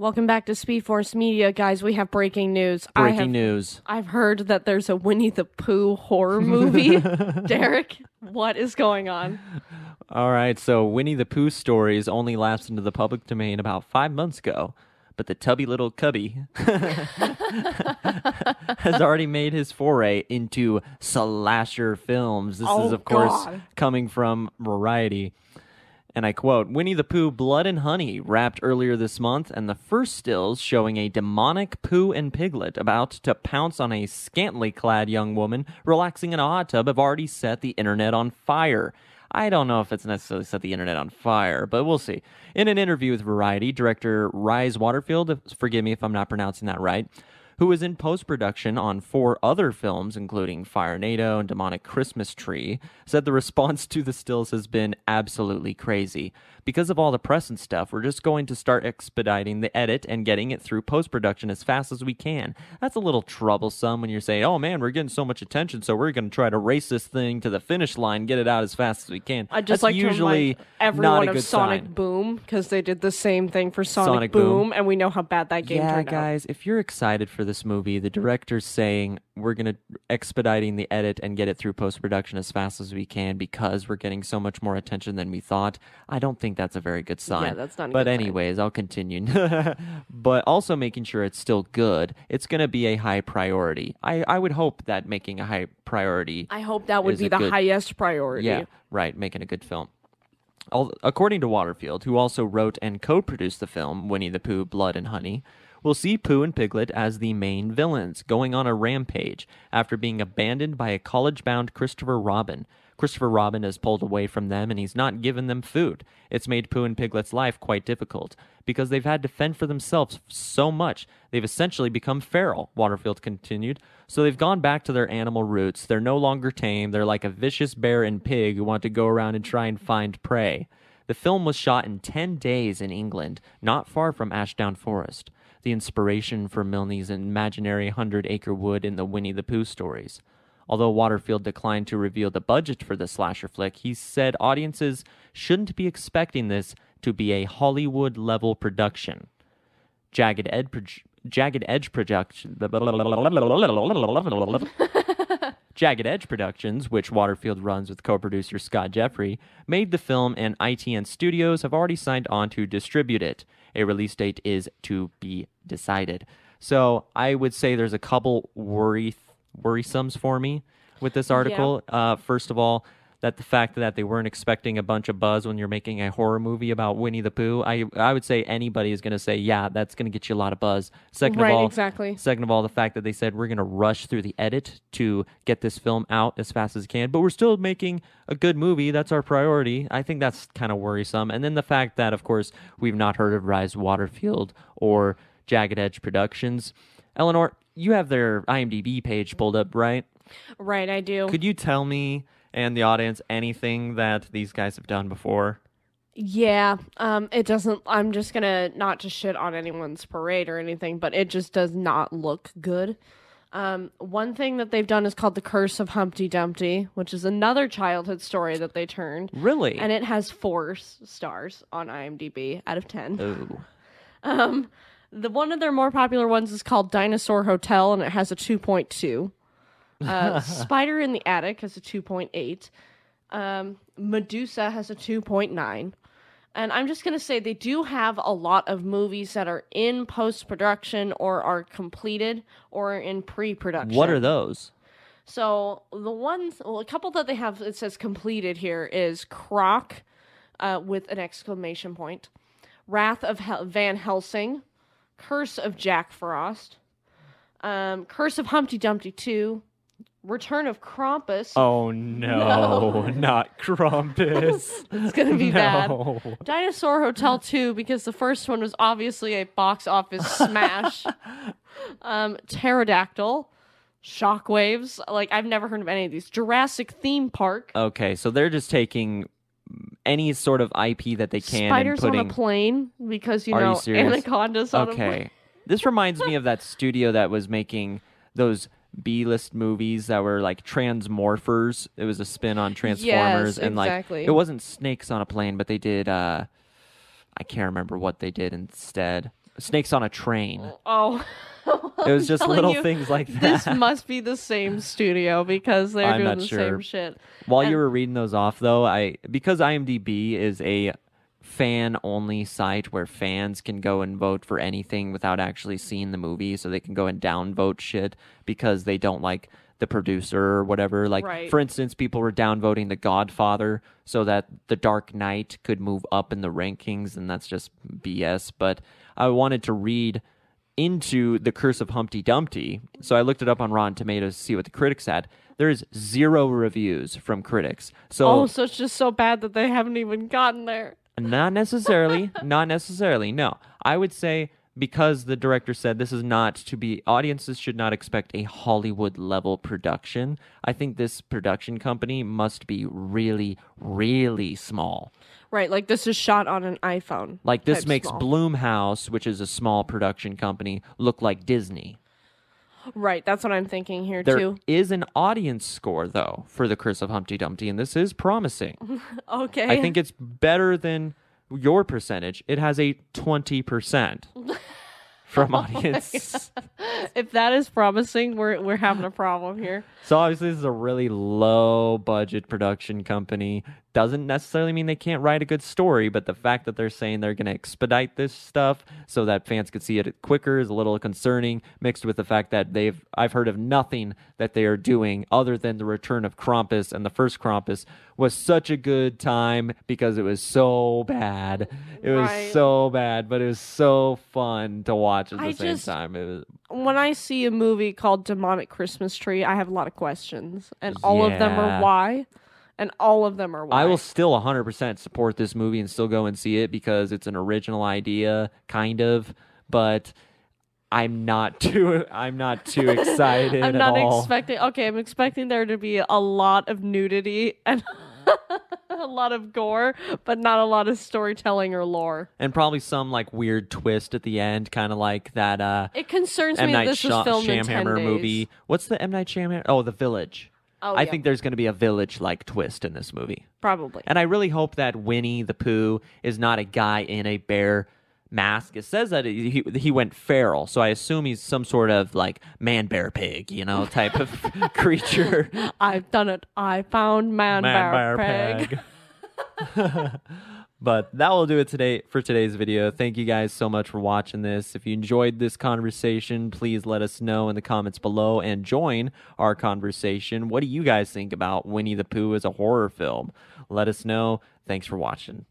Welcome back to Speed Force Media, guys. We have breaking news. Breaking have, news. I've heard that there's a Winnie the Pooh horror movie. Derek, what is going on? All right, so Winnie the Pooh stories only lapsed into the public domain about five months ago, but the tubby little cubby has already made his foray into slasher films. This is, Oh, of course, God. coming from Variety. And I quote Winnie the Pooh Blood and Honey wrapped earlier this month, and the first stills showing a demonic Pooh and Piglet about to pounce on a scantily clad young woman relaxing in a hot tub have already set the internet on fire. I don't know if it's necessarily set the internet on fire, but we'll see. In an interview with Variety, director Rise Waterfield, forgive me if I'm not pronouncing that right, who was in post production on four other films, including Firenado and Demonic Christmas Tree, said the response to the stills has been absolutely crazy. Because of all the press and stuff, we're just going to start expediting the edit and getting it through post production as fast as we can. That's a little troublesome when you're saying, oh man, we're getting so much attention, so we're going to try to race this thing to the finish line, get it out as fast as we can. I just That's like usually to everyone not a of good Sonic sign. Boom because they did the same thing for Sonic, Sonic Boom, Boom. and we know how bad that game yeah, turned out. guys, if you're excited for this movie, the director's saying we're gonna expediting the edit and get it through post production as fast as we can because we're getting so much more attention than we thought. I don't think that's a very good sign. Yeah, that's not a But good sign. anyways, I'll continue. but also making sure it's still good. It's gonna be a high priority. I I would hope that making a high priority. I hope that would be the good- highest priority. Yeah, right. Making a good film. According to Waterfield, who also wrote and co produced the film Winnie the Pooh Blood and Honey, we'll see Pooh and Piglet as the main villains going on a rampage after being abandoned by a college bound Christopher Robin. Christopher Robin has pulled away from them and he's not given them food. It's made Pooh and Piglet's life quite difficult because they've had to fend for themselves so much. They've essentially become feral, Waterfield continued. So they've gone back to their animal roots. They're no longer tame. They're like a vicious bear and pig who want to go around and try and find prey. The film was shot in 10 days in England, not far from Ashdown Forest, the inspiration for Milne's imaginary hundred acre wood in the Winnie the Pooh stories. Although Waterfield declined to reveal the budget for the slasher flick, he said audiences shouldn't be expecting this to be a Hollywood level production. Jagged Ed Jagged Edge production Jagged Edge Productions, which Waterfield runs with co-producer Scott Jeffrey, made the film and ITN Studios have already signed on to distribute it. A release date is to be decided. So I would say there's a couple worry worrisomes for me with this article. Uh, first of all, that the fact that they weren't expecting a bunch of buzz when you're making a horror movie about Winnie the Pooh. I I would say anybody is going to say, yeah, that's going to get you a lot of buzz. Second Right, of all, exactly. Second of all, the fact that they said we're going to rush through the edit to get this film out as fast as can, but we're still making a good movie. That's our priority. I think that's kind of worrisome. And then the fact that, of course, we've not heard of Rise Waterfield or Jagged Edge Productions. Eleanor, you have their IMDb page pulled up, right? Right, I do. Could you tell me and the audience anything that these guys have done before? Yeah, um, it doesn't. I'm just gonna not to shit on anyone's parade or anything, but it just does not look good. Um, one thing that they've done is called the Curse of Humpty Dumpty, which is another childhood story that they turned, Really? and it has four stars on IMDb out of ten. oh. Um, the one of their more popular ones is called Dinosaur Hotel, and it has a 2.2. Uh, Spider in the Attic has a 2.8. Um, Medusa has a 2.9. And I'm just going to say they do have a lot of movies that are in post production or are completed or in pre production. What are those? So the ones, well, a couple that they have, it says completed here is Croc uh, with an exclamation point, Wrath of Hel- Van Helsing, Curse of Jack Frost, um, Curse of Humpty Dumpty 2, Return of Krampus. Oh no, not Krampus. It's gonna be bad. Dinosaur Hotel 2 because the first one was obviously a box office smash. um, Pterodactyl, Shockwaves. Like I've never heard of any of these. Jurassic Theme Park. Okay, so they're just taking any sort of IP that they can Spiders and putting. on a plane because you Are know serious? anacondas on a plane. okay, this reminds me of that studio that was making those B-list movies that were like Transmorphers. It was a spin on Transformers, and exactly. like it wasn't snakes on a plane, but they did. uh I can't remember what they did instead. Snakes on a Train. Oh. It was just little you, things like This that. must be the same studio because they're I'm doing the sure. same shit. While you were reading those off, though, I because IMDb is a fan only site where fans can go and vote for anything without actually seeing the movie, so they can go and downvote shit because they don't like the producer or whatever. Like, Right. for instance, people were downvoting The Godfather so that The Dark Knight could move up in the rankings, and that's just BS. But I wanted to read into the curse of Humpty Dumpty. So I looked it up on Rotten Tomatoes to see what the critics had. There is zero reviews from critics. So Oh, so it's just so bad that they haven't even gotten there. Not necessarily, not necessarily. No. I would say because the director said this is not to be audiences should not expect a Hollywood level production. I think this production company must be really really small. Right, like this is shot on an iPhone. Like this makes small. Blumhouse, which is a small production company, look like Disney. Right, that's what I'm thinking here too. There is too. an audience score though for the Curse of Humpty Dumpty, and this is promising. Okay. I think it's better than your percentage. It has a twenty percent from audience. if that is promising, we're we're having a problem here. So obviously, this is a really low budget production company. Doesn't necessarily mean they can't write a good story, but the fact that they're saying they're going to expedite this stuff so that fans could see it quicker is a little concerning. Mixed with the fact that they've, I've heard of nothing that they are doing other than the return of Krampus, and the first Krampus was such a good time because it was so bad. It was Right. so bad, but it was so fun to watch at the I same just- time. It was When I see a movie called Demonic Christmas Tree, I have a lot of questions, and all of them Yeah. are why, and all of them are why. I will still 100% support this movie and still go and see it because it's an original idea, kind of, but I'm not too I'm not too excited I'm at not all. expecting. Okay, I'm expecting there to be a lot of nudity and a lot of gore, but not a lot of storytelling or lore. and probably some like weird twist at the end, kind of like that uh It concerns M me that Night this Sha- was filmed in 10 Shyamalan days. movie. What's the M Night Shyamalan? Oh, The Village. Oh, I yeah, think there's going to be a village like twist in this movie. probably. And I really hope that Winnie the Pooh is not a guy in a bear mask. It says that he he- he went feral, so I assume he's some sort of like man bear pig, you know, type of creature. I've done it. I found man, bear, pig. but that will do it today for today's video. Thank you guys so much for watching this. If you enjoyed this conversation, please let us know in the comments below and join our conversation. What do you guys think about Winnie the Pooh as a horror film? Let us know. Thanks for watching.